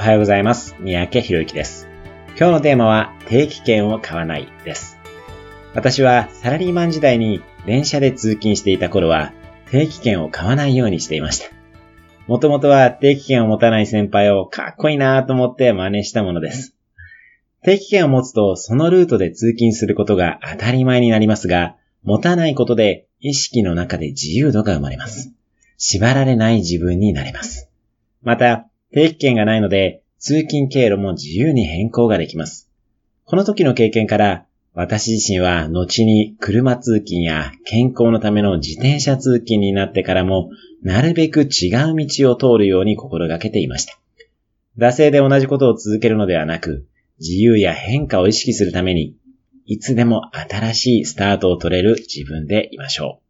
おはようございます。三宅博之です。今日のテーマは定期券を買わないです。私はサラリーマン時代に電車で通勤していた頃は定期券を買わないようにしていました。もともとは定期券を持たない先輩をかっこいいなぁと思って真似したものです。定期券を持つとそのルートで通勤することが当たり前になりますが、持たないことで意識の中で自由度が生まれます。縛られない自分になれます。また、定期券がないので、通勤経路も自由に変更ができます。この時の経験から、私自身は後に車通勤や健康のための自転車通勤になってからも、なるべく違う道を通るように心がけていました。惰性で同じことを続けるのではなく、自由や変化を意識するために、いつでも新しいスタートを取れる自分でいましょう。